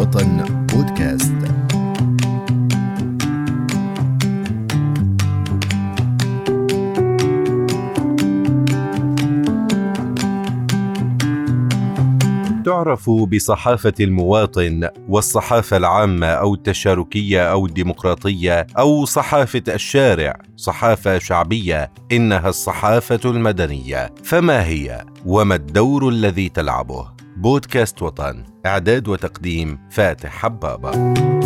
وطن بودكاست. تعرف بصحافة المواطن والصحافة العامة أو التشاركية أو الديمقراطية أو صحافة الشارع صحافة شعبية إنها الصحافة المدنية. فما هي؟ وما الدور الذي تلعبه؟ بودكاست وطن إعداد وتقديم فاتح حبابة.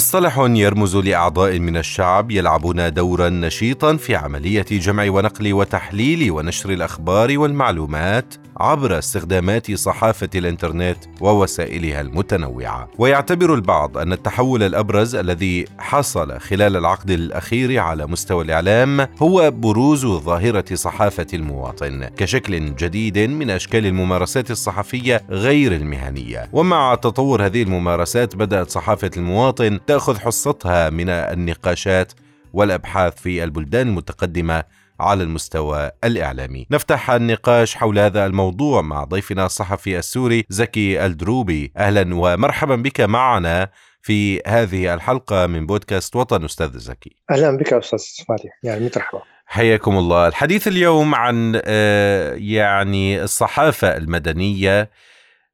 مصطلح يرمز لأعضاء من الشعب يلعبون دورا نشيطا في عملية جمع ونقل وتحليل ونشر الأخبار والمعلومات عبر استخدامات صحافة الإنترنت ووسائلها المتنوعة. ويعتبر البعض أن التحول الأبرز الذي حصل خلال العقد الأخير على مستوى الإعلام هو بروز ظاهرة صحافة المواطن كشكل جديد من أشكال الممارسات الصحفية غير المهنية. ومع تطور هذه الممارسات بدأت صحافة المواطن تأخذ حصتها من النقاشات والأبحاث في البلدان المتقدمة على المستوى الإعلامي. نفتح النقاش حول هذا الموضوع مع ضيفنا الصحفي السوري زكي الدروبي. أهلا ومرحبا بك معنا في هذه الحلقة من بودكاست وطن أستاذ زكي. أهلا بك أستاذ فاتح يعني مرحبا. حياكم الله. الحديث اليوم عن آه، يعني الصحافة المدنية.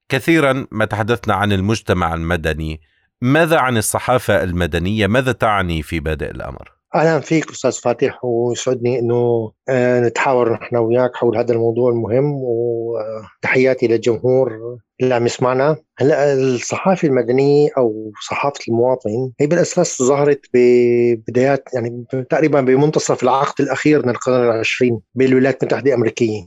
كثيرا ما تحدثنا عن المجتمع المدني. ماذا عن الصحافة المدنية؟ ماذا تعني في بادئ الأمر؟ أهلا فيك أستاذ فاتح ويسعدني إنه آه، نتحاور نحن وياك حول هذا الموضوع المهم وتحياتي للجمهور اللي عم يسمعنا. هلا الصحافة المدنية أو صحافة المواطن هي بالأساس ظهرت ببدايات يعني تقريبا بمنتصف العقد الأخير من القرن العشرين بالولايات المتحدة الأمريكية.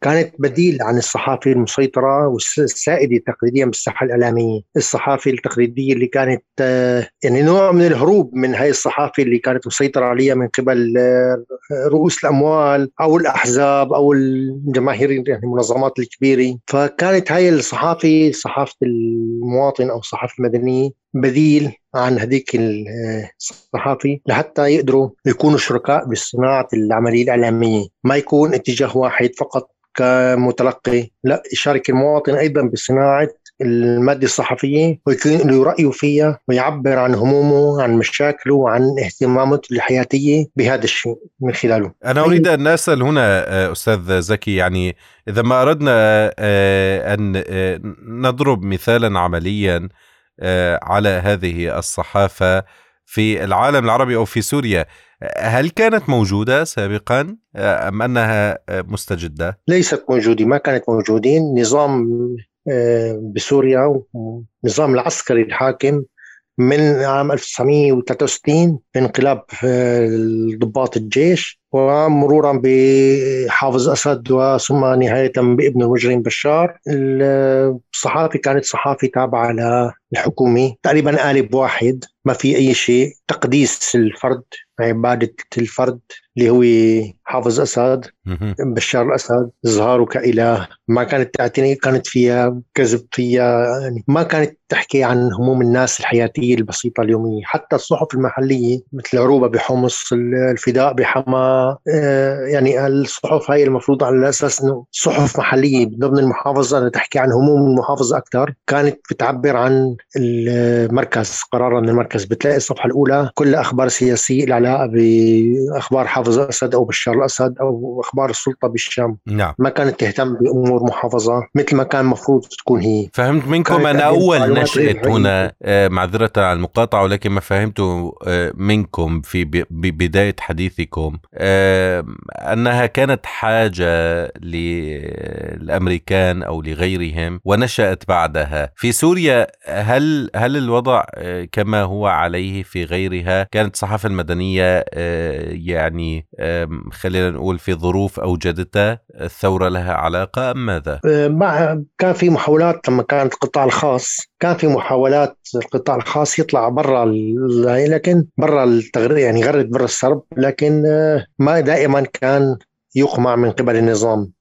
كانت بديل عن الصحافة المسيطرة والسائدة تقليديا بالساحة الإعلامية، الصحافة التقليدية اللي كانت آه، يعني نوع من الهروب من هاي الصحافة اللي كانت مسيطرة عليها من قبل آه، رؤوس الأموال أو الأحزاب أو الجماهير يعني المنظمات الكبيرة، فكانت هاي الصحافة صحافة المواطن أو الصحافه المدنية بديل عن هذيك الصحافي لحتى يقدروا يكونوا شركاء بصناعة العملية الإعلامية، ما يكون اتجاه واحد فقط كمتلقي، لا يشارك المواطن أيضا بصناعة المادة الصحفية ويكون له رأيه فيها ويعبر عن همومه عن مشاكله وعن اهتماماته الحياتية بهذا الشيء من خلاله. أنا أريد أن أسأل هنا آه، أستاذ زكي يعني إذا ما أردنا آه، أن آه، نضرب مثالا عمليا على هذه الصحافة في العالم العربي أو في سوريا هل كانت موجودة سابقا أم أنها مستجدة؟ ليست موجودة ما كانت موجودة. نظام بسوريا والنظام العسكري الحاكم من عام 1963 بانقلاب ضباط الجيش. ومرورا بحافظ أسد وثم نهاية بابن المجرم بشار. الصحافة كانت صحافة تابعة للحكومة تقريبا قالب واحد ما في أي شيء. تقديس الفرد عبادة الفرد اللي هو حافظ أسد بشار الأسد إظهاره كإله. ما كانت تعتني كانت فيها كذب فيها يعني ما كانت تحكي عن هموم الناس الحياتية البسيطة اليومية. حتى الصحف المحلية مثل عروبة بحمص الفداء بحما آه، يعني الصحف هاي المفروض على أساس إنه صحف محلية ضمن المحافظة تحكي عن هموم المحافظة أكثر كانت بتعبر عن المركز قرارا من المركز. بتلاقي الصفحة الأولى كل أخبار سياسية لها علاقة بأخبار حافظ اسد أو بشار الأسد أو أخبار السلطة بالشام. نعم. ما كانت تهتم بأمور محافظة مثل ما كان المفروض تكون هي. فهمت منكم أنا أول نشأت هنا آه، معذرة على المقاطعة ولكن ما فهمته آه، منكم في بداية حديثكم. آه، أنها كانت حاجة للأمريكان أو لغيرهم ونشأت بعدها في سوريا هل هل الوضع كما هو عليه في غيرها كانت الصحافة المدنية يعني خلينا نقول في ظروف أوجدتها الثورة لها علاقة أم ماذا؟ مع كان في محاولات لما كان القطاع الخاص كان في محاولات القطاع الخاص يطلع برا لكن برا التغريد يعني يغرد برا السرب لكن آه، ما دائما كان يقمع من قبل النظام.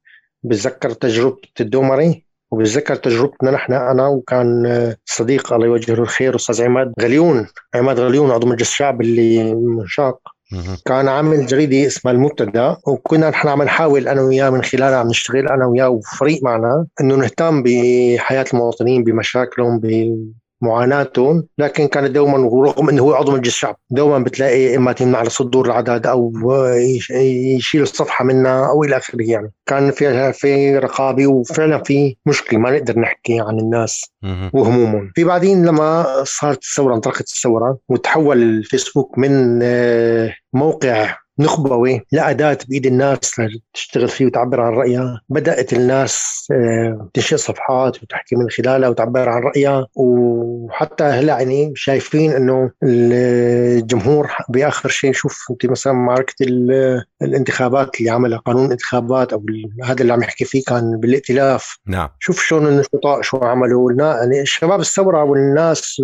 بتذكر تجربة الدومري وبتذكر تجربتنا نحن أنا وكان صديق الله يوجه له الخير أستاذ عماد غليون. عماد غليون عضو مجلس الشعب اللي منشاق كان عامل جريدة اسمها المبتدأ وكنا نحن عم نحاول أنا وياه من خلالها عم نشتغل أنا وياه وفريق معنا إنه نهتم بحياة المواطنين بمشاكلهم معاناتهم لكن كان دوما ورغم إنه هو عضو مجلس الشعب دوما بتلاقي إما تمنع على صدور العدد أو يشيل الصفحة منها أو إلى آخره يعني. كان في في رقابة وفعلا في مشكلة ما نقدر نحكي عن الناس وهمومهم. في بعدين لما صارت الثورة انطلقت الثورة وتحول الفيسبوك من آه، موقع نخبوي لأداة بإيد الناس تشتغل فيه وتعبر عن رأيها بدأت الناس آه، تنشئ صفحات وتحكي من خلالها وتعبر عن رأيها وحتى هلأ يعني شايفين إنه الجمهور بآخر شيء شوف أنت مثلا معركه الانتخابات اللي عملها قانون الانتخابات أو هذا اللي عم يحكي فيه كان بالائتلاف. نعم. شوف شلون النشطاء شو عملوا. يعني شباب الثوره والناس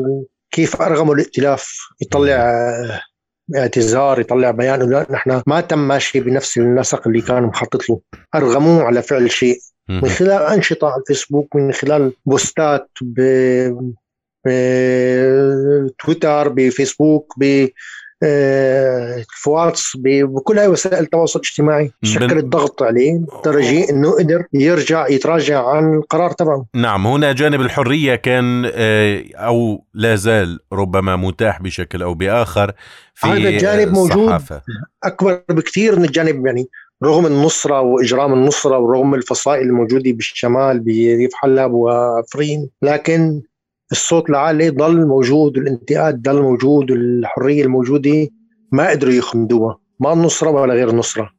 كيف أرغموا الائتلاف يطلع اعتذار يطلع بيان لا نحن ما تم ماشي بنفس النسق اللي كان مخطط له. أرغموه على فعل شيء. من خلال أنشطة على الفيسبوك من خلال بوستات ب بتويتر بفيسبوك ب في واتس بكل هاي وسائل التواصل الاجتماعي شكلت ضغط عليه لدرجه إنه قدر يرجع يتراجع عن القرار تبعه. نعم هنا جانب الحرية كان آه، أو لا زال ربما متاح بشكل أو بآخر في هذا الجانب موجود أكبر بكثير من الجانب يعني رغم النصرة وإجرام النصرة ورغم الفصائل الموجودة بالشمال بريف حلب وعفرين لكن الصوت العالي ضل موجود والانتقاد ضل موجود والحريه الموجودة ما قدروا يخمدوها ما النصرة ولا غير النصرة.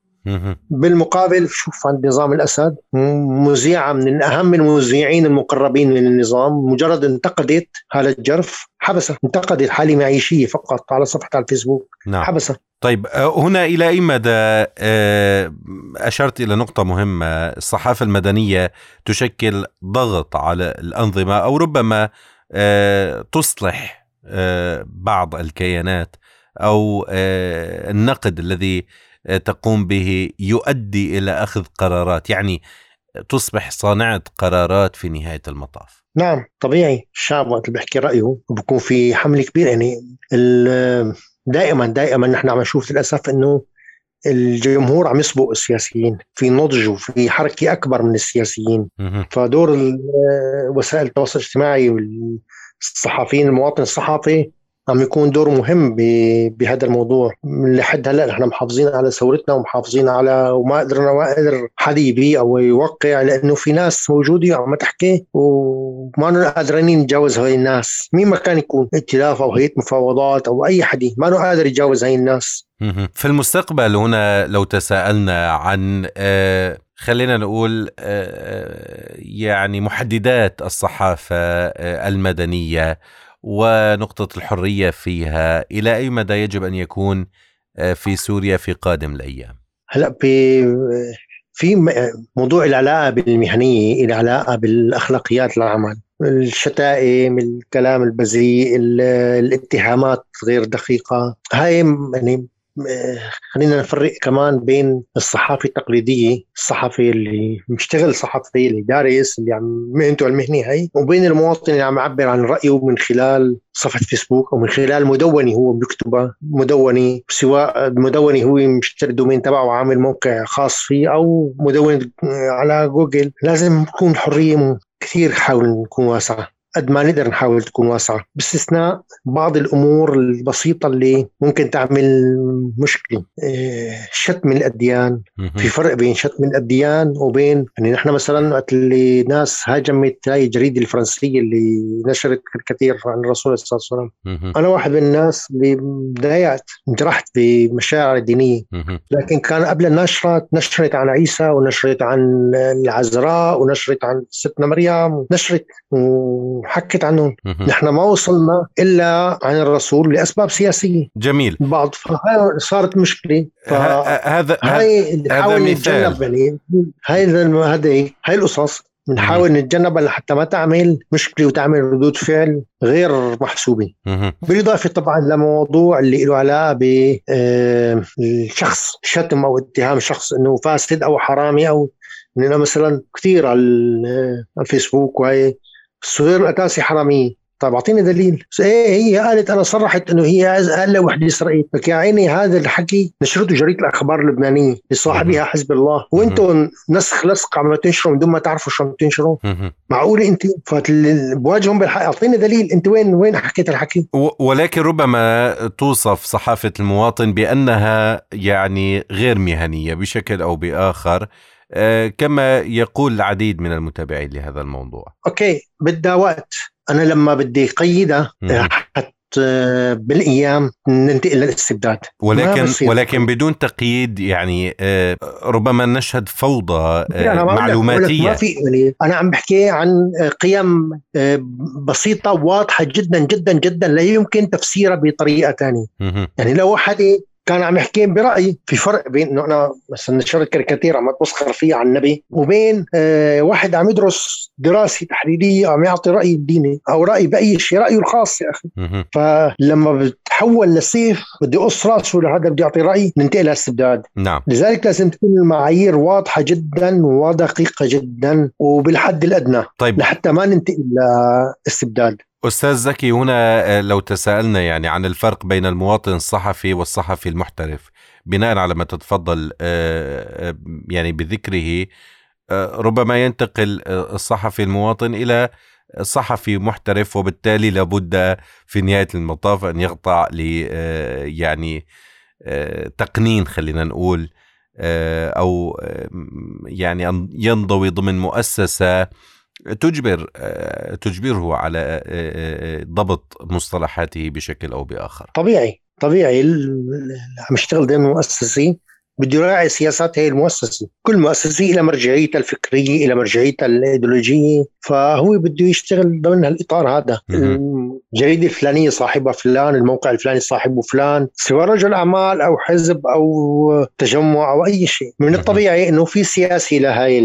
بالمقابل شوف عند نظام الأسد مذيعة من اهم المذيعين المقربين من النظام مجرد انتقدت هذا الجرف حبسها انتقدت حالة معيشية فقط على صفحة على الفيسبوك نعم. حبسها طيب آه، هنا إلى أي مدى آه، أشرت إلى نقطة مهمة الصحافة المدنية تشكل ضغط على الأنظمة أو ربما تصلح آه، بعض الكيانات أو آه، النقد الذي تقوم به يؤدي إلى أخذ قرارات. يعني تصبح صانعة قرارات في نهاية المطاف. نعم طبيعي. الشعب وقت اللي بيحكي رأيه بكون في حمله كبيره يعني دائما دائما نحن عم نشوف للأسف إنه الجمهور عم يسبق السياسيين في نضج وفي حركة أكبر من السياسيين. فدور وسائل التواصل الاجتماعي والصحفيين المواطن الصحفي عم يكون دور مهم بهذا الموضوع. لحد هلا نحن محافظين على ثورتنا ومحافظين على وما قدرنا ما قدر حدا يبي أو يوقع لأنه في ناس موجودة عم تحكي وما قادرين نتجاوز هاي الناس. مين ما كان يكون ائتلاف أو هيئة مفاوضات أو أي حدا ما قادر يتجاوز هاي الناس. في المستقبل هنا لو تساءلنا عن آه، خلينا نقول آه، يعني محددات الصحافة آه، المدنية ونقطة الحرية فيها إلى أي مدى يجب أن يكون آه، في سوريا في قادم الأيام؟ هلا في في موضوع العلاقة بالمهنية العلاقة بالأخلاقيات العمل الشتائم الكلام البذيء الاتهامات غير دقيقة هاي يعني خلينا نفرق كمان بين الصحافة التقليدية الصحفي اللي مشتغل صحفي اللي دارس اللي عم مهنته المهنة هي وبين المواطن اللي عم يعبر عن رأيه من خلال صفحة فيسبوك أو من خلال مدونة هو بيكتبها مدونة سواء مدونة هو مشتري الدومين تبعه وعامل موقع خاص فيه أو مدونة على جوجل. لازم تكون حرية كثير حاول نكون واسعة. قد ما نقدر نحاول تكون واسعة باستثناء بعض الأمور البسيطة اللي ممكن تعمل مشكلة. إيه، شتم الأديان. في فرق بين شتم الأديان وبين يعني نحن مثلا وقت اللي ناس هاجمت هاي الجريدة الفرنسية اللي نشرت كثير عن الرسول صلى الله عليه وسلم. أنا واحد من الناس اللي بدايات انجرحت بمشاعر الدينية لكن كان قبل النشرة نشرت عن عيسى ونشرت عن العذراء ونشرت عن ستنا مريم نشرت وحكت عنهم نحن ما وصلنا إلا عن الرسول لأسباب سياسية. جميل. بعض صارت مشكلة. هذا هاي نحاول نتجنب يعني. هاي هذه هاي القصص بنحاول نتجنبها لحتى ما تعمل مشكلة وتعمل ردود فعل غير محسوبة. بالإضافة طبعا لموضوع اللي له علاقة بالشخص شتم أو اتهام شخص إنه فاسد أو حرامي أو مثلا كثير على الفيسبوك وهي الصغير الاساسي حراميه طيب أعطيني دليل. إيه هي قالت أنا صرحت إنه هي أقل وحدة إسرائيل. لك يا عيني هذا الحكي نشرته جريدة الأخبار اللبنانية لصاحبها حزب الله. وأنتم نسخ لصق عم تنشروا من دون ما تعرفوا شو عم تنشروا معقولة أنت؟ بواجههم بالحق أعطيني دليل. أنت وين وين حكيت الحكي؟ ولكن ربما توصف صحافة المواطن بأنها يعني غير مهنية بشكل أو بآخر. كما يقول العديد من المتابعين لهذا الموضوع. أوكي بدها وقت. أنا لما بدي قيدها حتى بالأيام ننتقل للاستبداد. ولكن ولكن بدون تقييد يعني آه، ربما نشهد فوضى آه، معلوماتيه ما في يعني أنا عم بحكي عن قيم بسيطة واضحة جدا جدا جدا لا يمكن تفسيرها بطريقة ثانية يعني لو واحد كان عم يحكي برأيي في فرق بين انه أنا مثلا نشر كاريكاتير عم تمسخر فيها عن النبي وبين آه واحد عم يدرس دراسة تحليليه عم يعطي رأي الديني أو رأي بأي شيء رأيه الخاص يا أخي. فلما بتحول لسيف بدي أقص راسه لهذا بدي أعطي رأي ننتقل للاستبداد. نعم. لذلك لازم تكون المعايير واضحة جدا ودقيقة جدا وبالحد الأدنى طيب. لحتى ما ننتقل لاستبداد أستاذ زكي هنا آه، لو تساءلنا يعني عن الفرق بين المواطن الصحفي والصحفي المحترف بناء على ما تتفضل آه، آه، يعني بذكره ربما ينتقل الصحفي المواطن إلى صحفي محترف وبالتالي لابد في نهاية المطاف أن يخضع ل يعني تقنين خلينا نقول أو يعني ينضوي ضمن مؤسسة تجبر آه، تجبره على آه، آه، ضبط مصطلحاته بشكل أو بآخر. طبيعي طبيعي. عم يشتغل ضمن مؤسسه بده يراعي سياسات هي المؤسسة، كل مؤسسة إلى مرجعيتها الفكرية، إلى مرجعيتها الإيديولوجية، فهو بده يشتغل ضمن هالإطار هذا، الجريدة الفلانية صاحبها فلان، الموقع الفلاني صاحبه فلان، سواء رجل أعمال أو حزب أو تجمع أو أي شيء، من الطبيعي إنه في سياسي لهي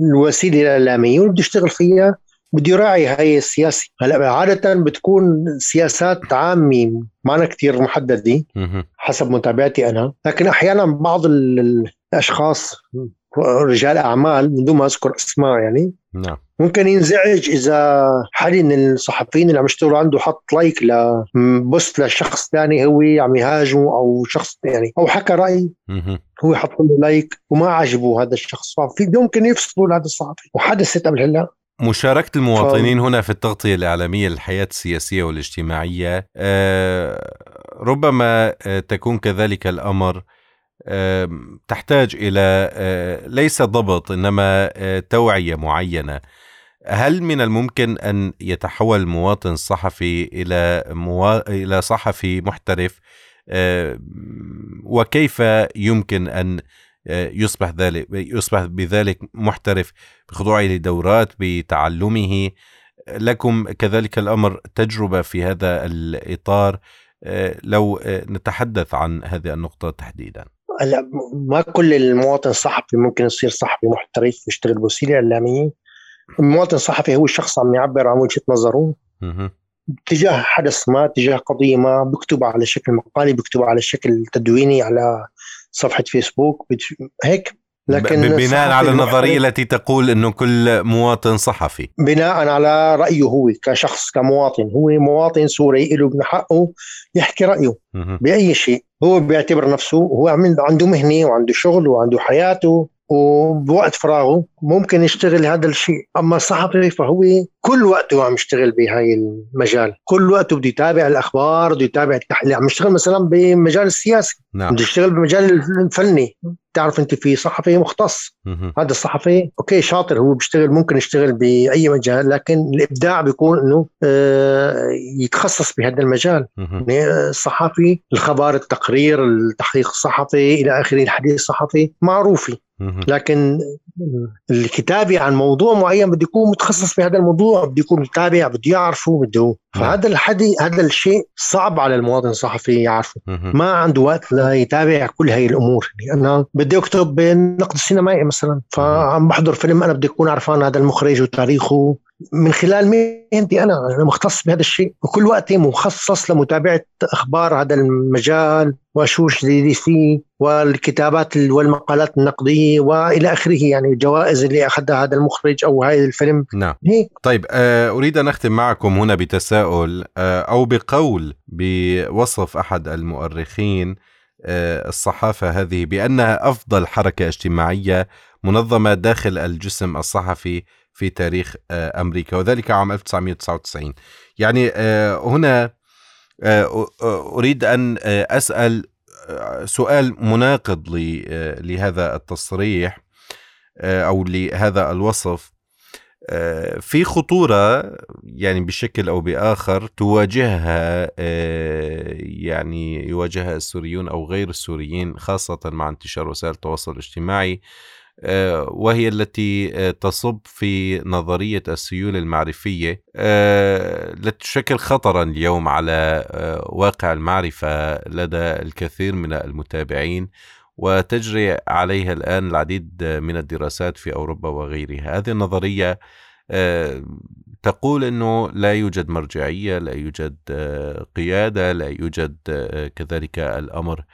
الوسيلة الإعلامية. واللي بده يشتغل فيها بده يراعي هاي السياسة. هلأ عادة بتكون سياسات عامة ما كثير محددة حسب متابعتي أنا. لكن أحيانا بعض الأشخاص رجال أعمال من دون ما أذكر اسماء يعني. نعم. ممكن ينزعج إذا حد من الصحفيين اللي عم يشتغلوا عنده حط لايك لبوست لشخص ثاني هو عم يهاجمه أو شخص يعني أو حكى رأي هو حط له لايك وما عجبه هذا الشخص. ففي ممكن يفصلوا هذا الصحفي. وحدثت قبل هلا مشاركة المواطنين ف... هنا في التغطية الإعلامية للحياة السياسية والاجتماعية آه ربما آه تكون كذلك الأمر تحتاج إلى آه، ليس ضبط إنما آه، توعية معينة. هل من الممكن أن يتحول المواطن الصحفي إلى موا... إلى صحفي محترف؟ وكيف يمكن أن آه، يصبح ذلك يصبح بذلك محترف بخضوعه لدورات بتعلمه؟ لكم كذلك الأمر تجربة في هذا الإطار. لو نتحدث عن هذه النقطة تحديدا. هلا ما كل المواطن الصحفي ممكن يصير صحفي محترف يشتغل بوسيله اعلاميه المواطن الصحفي هو الشخص عم يعبر عن وجهة نظره. تجاه حدث ما تجاه قضية ما بكتب على شكل مقالي بكتب على شكل تدويني على صفحة فيسبوك هيك لكن بناء على النظريه التي تقول إنه كل مواطن صحفي. بناء على رأيه هو كشخص كمواطن. هو مواطن سوري له من حقه يحكي رأيه بأي شيء. هو بيعتبر نفسه هو عنده مهنة وعنده شغل وعنده حياته. وبوقت فراغه ممكن يشتغل هذا الشيء. أما الصحفي فهو كل وقته عم يشتغل بهاي المجال. كل وقته بده يتابع الأخبار بده يتابع التحليل عم يشتغل مثلا بمجال السياسي نعم. بده يشتغل بمجال الفني. تعرف أنت في صحفي مختص. مه. هذا الصحفي أوكي شاطر هو بيشتغل ممكن يشتغل بأي مجال لكن الإبداع بيكون إنه آه يتخصص بهذا المجال. يعني الصحفي الخبر التقرير التحقيق الصحفي إلى آخره الحديث الصحفي معروفه لكن الكتابه عن موضوع معين بده يكون متخصص بهذا الموضوع بده يكون متابع بده يعرفه بده. نعم. فهذا الحدي هذا الشيء صعب على المواطن الصحفي يعرفه. ما عنده وقت ليتابع كل هاي الأمور. يعني أنا بدي أكتب نقد سينمائي مثلا. فعم بحضر فيلم أنا بدي أكون عرفان هذا المخرج وتاريخه. من خلال مهنتي أنا؟ أنا مختص بهذا الشيء. وكل وقتي مخصص لمتابعة أخبار هذا المجال واشوش جديد فيه والكتابات والمقالات النقدية وإلى آخره يعني الجوائز اللي أخذها هذا المخرج أو هذا الفيلم. نعم. هيك طيب آه، أريد أن أختم معكم هنا بتساؤل آه، أو بقول بوصف أحد المؤرخين آه، الصحافة هذه بأنها أفضل حركة اجتماعية منظمة داخل الجسم الصحفي في تاريخ آه، أمريكا وذلك عام 1999 يعني آه، هنا آه، أريد أن أسأل سؤال مناقض لهذا التصريح أو لهذا الوصف. في خطورة يعني بشكل أو بآخر تواجهها يعني يواجهها السوريون أو غير السوريين خاصة مع انتشار وسائل التواصل الاجتماعي وهي التي آه، تصب في نظرية السيولة المعرفية. آه، التي تشكل خطرا اليوم على واقع المعرفة لدى الكثير من المتابعين وتجري عليها الآن العديد من الدراسات في أوروبا وغيرها. هذه النظرية تقول أنه لا يوجد مرجعية لا يوجد قيادة لا يوجد كذلك الأمر.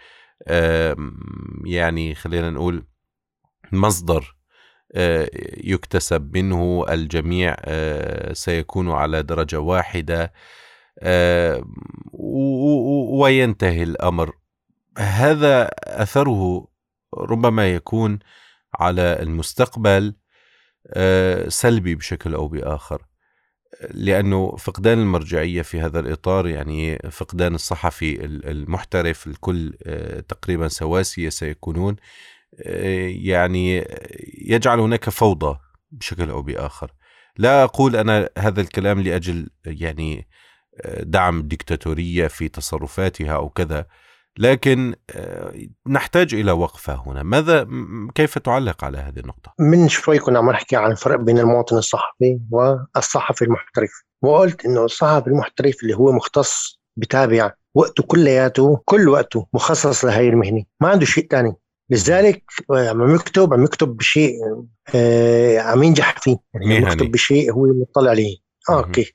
يعني خلينا نقول مصدر آه، يكتسب منه الجميع آه، سيكون على درجة واحدة آه، وينتهي الأمر. هذا أثره ربما يكون على المستقبل سلبي بشكل أو بآخر. لأنه فقدان المرجعية في هذا الإطار يعني فقدان الصحفي المحترف الكل تقريبا سواسية سيكونون يعني يجعل هناك فوضى بشكل أو بآخر. لا أقول أنا هذا الكلام لأجل يعني دعم الدكتاتوريه في تصرفاتها أو كذا لكن نحتاج إلى وقفه هنا. ماذا كيف تعلق على هذه النقطة؟ من شوي كنا عم نحكي عن الفرق بين المواطن الصحفي والصحفي المحترف. وقلت إنه الصحفي المحترف اللي هو مختص بتابع وقته كلياته كل وقته مخصص لهي المهنة ما عنده شيء ثاني لذلك عم يكتب عم يكتب بشيء آه عم ينجح فيه. يعني عم يكتب بشيء هو مطلع عليه. آه أوكي.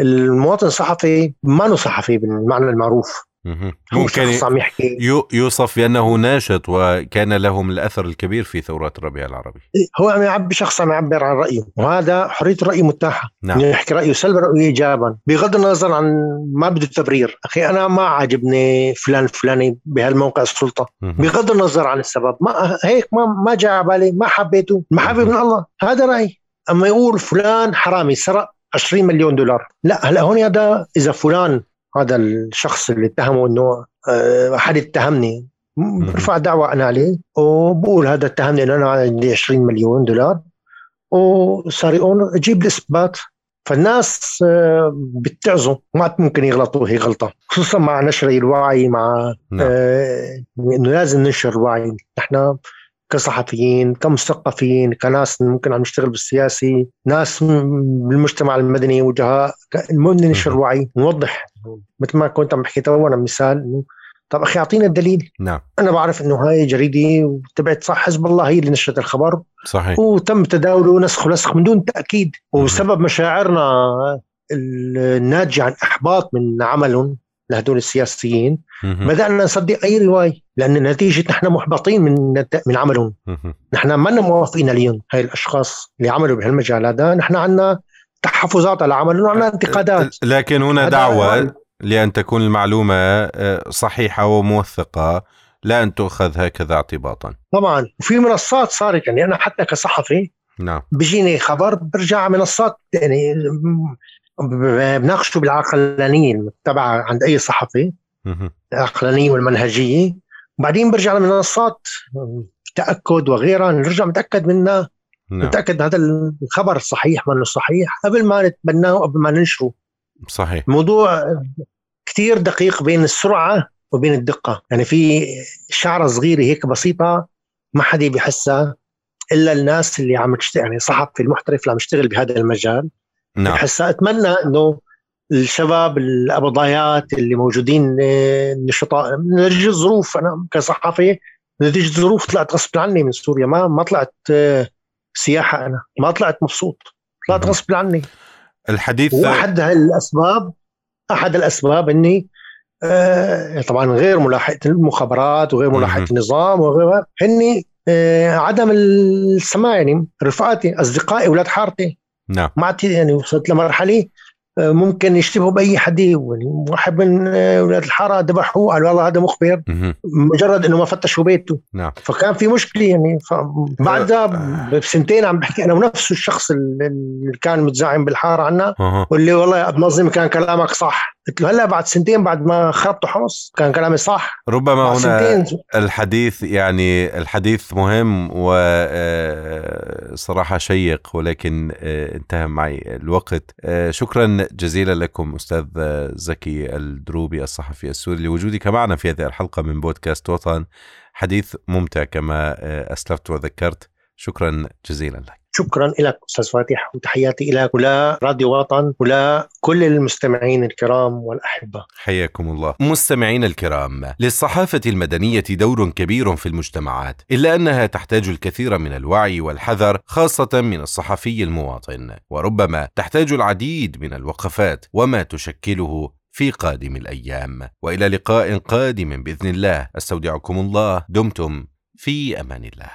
المواطن الصحفي ما صحفي بالمعنى المعروف. ممكن يوصف بأنه ناشط وكان لهم الأثر الكبير في ثورات الربيع العربي. هو عم يعبي شخص عم يعبر عن رأيه وهذا حرية الراي متاحة. نعم. يحكي رأيه سلبا رايه ايجابا. بغض النظر عن ما بده التبرير. أخي أنا ما عاجبني فلان فلاني بهالموقع السلطة. بغض النظر عن السبب. ما هيك ما ما جاء على بالي ما حبيته. المحبه من الله. هذا رايي أما يقول فلان حرامي سرق 20 مليون دولار. لا هلا هون هذا إذا فلان هذا الشخص اللي اتهمه إنه آه، حد اتهمني. برفع دعوة أنا عليه وبقول هذا اتهمني إنه أنا عندي 20 مليون دولار وصار يقول جيب الإثبات فالناس آه، بتعظوا ما ممكن يغلطوا هي غلطة. خصوصا مع نشر الوعي مع نعم. آه إنه لازم ننشر الوعي نحن كصحفيين كمثقفين كناس ممكن عم نشتغل بالسياسي ناس بالمجتمع المدني وجهاء المهم ننشر وعي نوضح مثل ما كنت عم بحكي تو مثال إنه طب أخي اعطينا الدليل. نعم. أنا بعرف إنه هاي جريدة وتبعت صح حزب الله هي اللي نشرت الخبر. صحيح. وتم تداوله ونسخ ونسخ من دون تأكيد. وسبب مشاعرنا الناتجه عن إحباط من عملهم لهدول السياسيين. بدانا نصدق أي رواية لأن نتيجة نحن محبطين من من عملهم. نحن ما موافقين عليهم هاي الأشخاص اللي عملوا بهالمجال هذا. نحن عندنا تحفظات على عملهم وعندنا انتقادات. لكن هنا دعوة لأن تكون المعلومة آه، صحيحة وموثقة لا أن تؤخذ هكذا اعتباطا. طبعا. وفي منصات صارت يعني أنا حتى كصحفي نعم. بيجيني خبر برجع منصات يعني بناقشه بالعقلانيه المتبعه عند أي صحفي العقلانية والمنهجية. وبعدين برجع لمنصات تأكد وغيرها نرجع نتاكد منها. نعم. نتأكد هذا الخبر صحيح ولا صحيح؟ قبل ما نتبناه وقبل ما ننشره. صحيح. موضوع كثير دقيق بين السرعة وبين الدقة. يعني في شعرة صغيرة هيك بسيطة ما حدا بيحسها إلا الناس اللي عم تشتغل يعني صحفي المحترف اللي عم يشتغل بهذا المجال. نعم. هسا أتمنى إنه الشباب الابضايات اللي موجودين النشطاء نتيجه الظروف. أنا كصحفي نتيجه الظروف طلعت غصب عني من سوريا. ما ما طلعت سياحة أنا. ما طلعت مبسوط. طلعت غصب عني. الحديث واحد الأسباب أحد الأسباب إني آه طبعا غير ملاحقه المخابرات وغير ملاحقه النظام وغير هني آه عدم السماع يعني رفقاتي أصدقائي أولاد حارتي. نعم. ما يعني وصلت لمرحلة ممكن يشتبهوا بأي حد يعني واحد من أولاد الحارة ذبحوه قال والله هذا مخبر. مجرد إنه ما فتشوا بيته. نعم. فكان في مشكلة يعني. فبعدها بسنتين عم بحكي أنا ونفس الشخص اللي كان متزعم بالحارة عنا واللي والله منظم كان كلامك صح. قلت له هلا بعد سنتين بعد ما خربت حمص كان كلامي صح. ربما هنا الحديث يعني الحديث مهم وصراحة آه، شيق ولكن انتهى معي الوقت. شكرا جزيلا لكم أستاذ زكي الدروبي الصحفي السوري لوجودك معنا في هذه الحلقة من بودكاست وطن. حديث ممتع كما أسلفت وذكرت. شكرا جزيلا لك. شكرا لك أستاذ فاتح وتحياتي لك ولا راديو وطن ولا كل المستمعين الكرام والأحبة. حياكم الله. مستمعين الكرام، للصحافة المدنية دور كبير في المجتمعات، إلا أنها تحتاج الكثير من الوعي والحذر خاصة من الصحفي المواطن، وربما تحتاج العديد من الوقفات وما تشكله في قادم الأيام وإلى لقاء قادم بإذن الله أستودعكم الله دمتم في أمان الله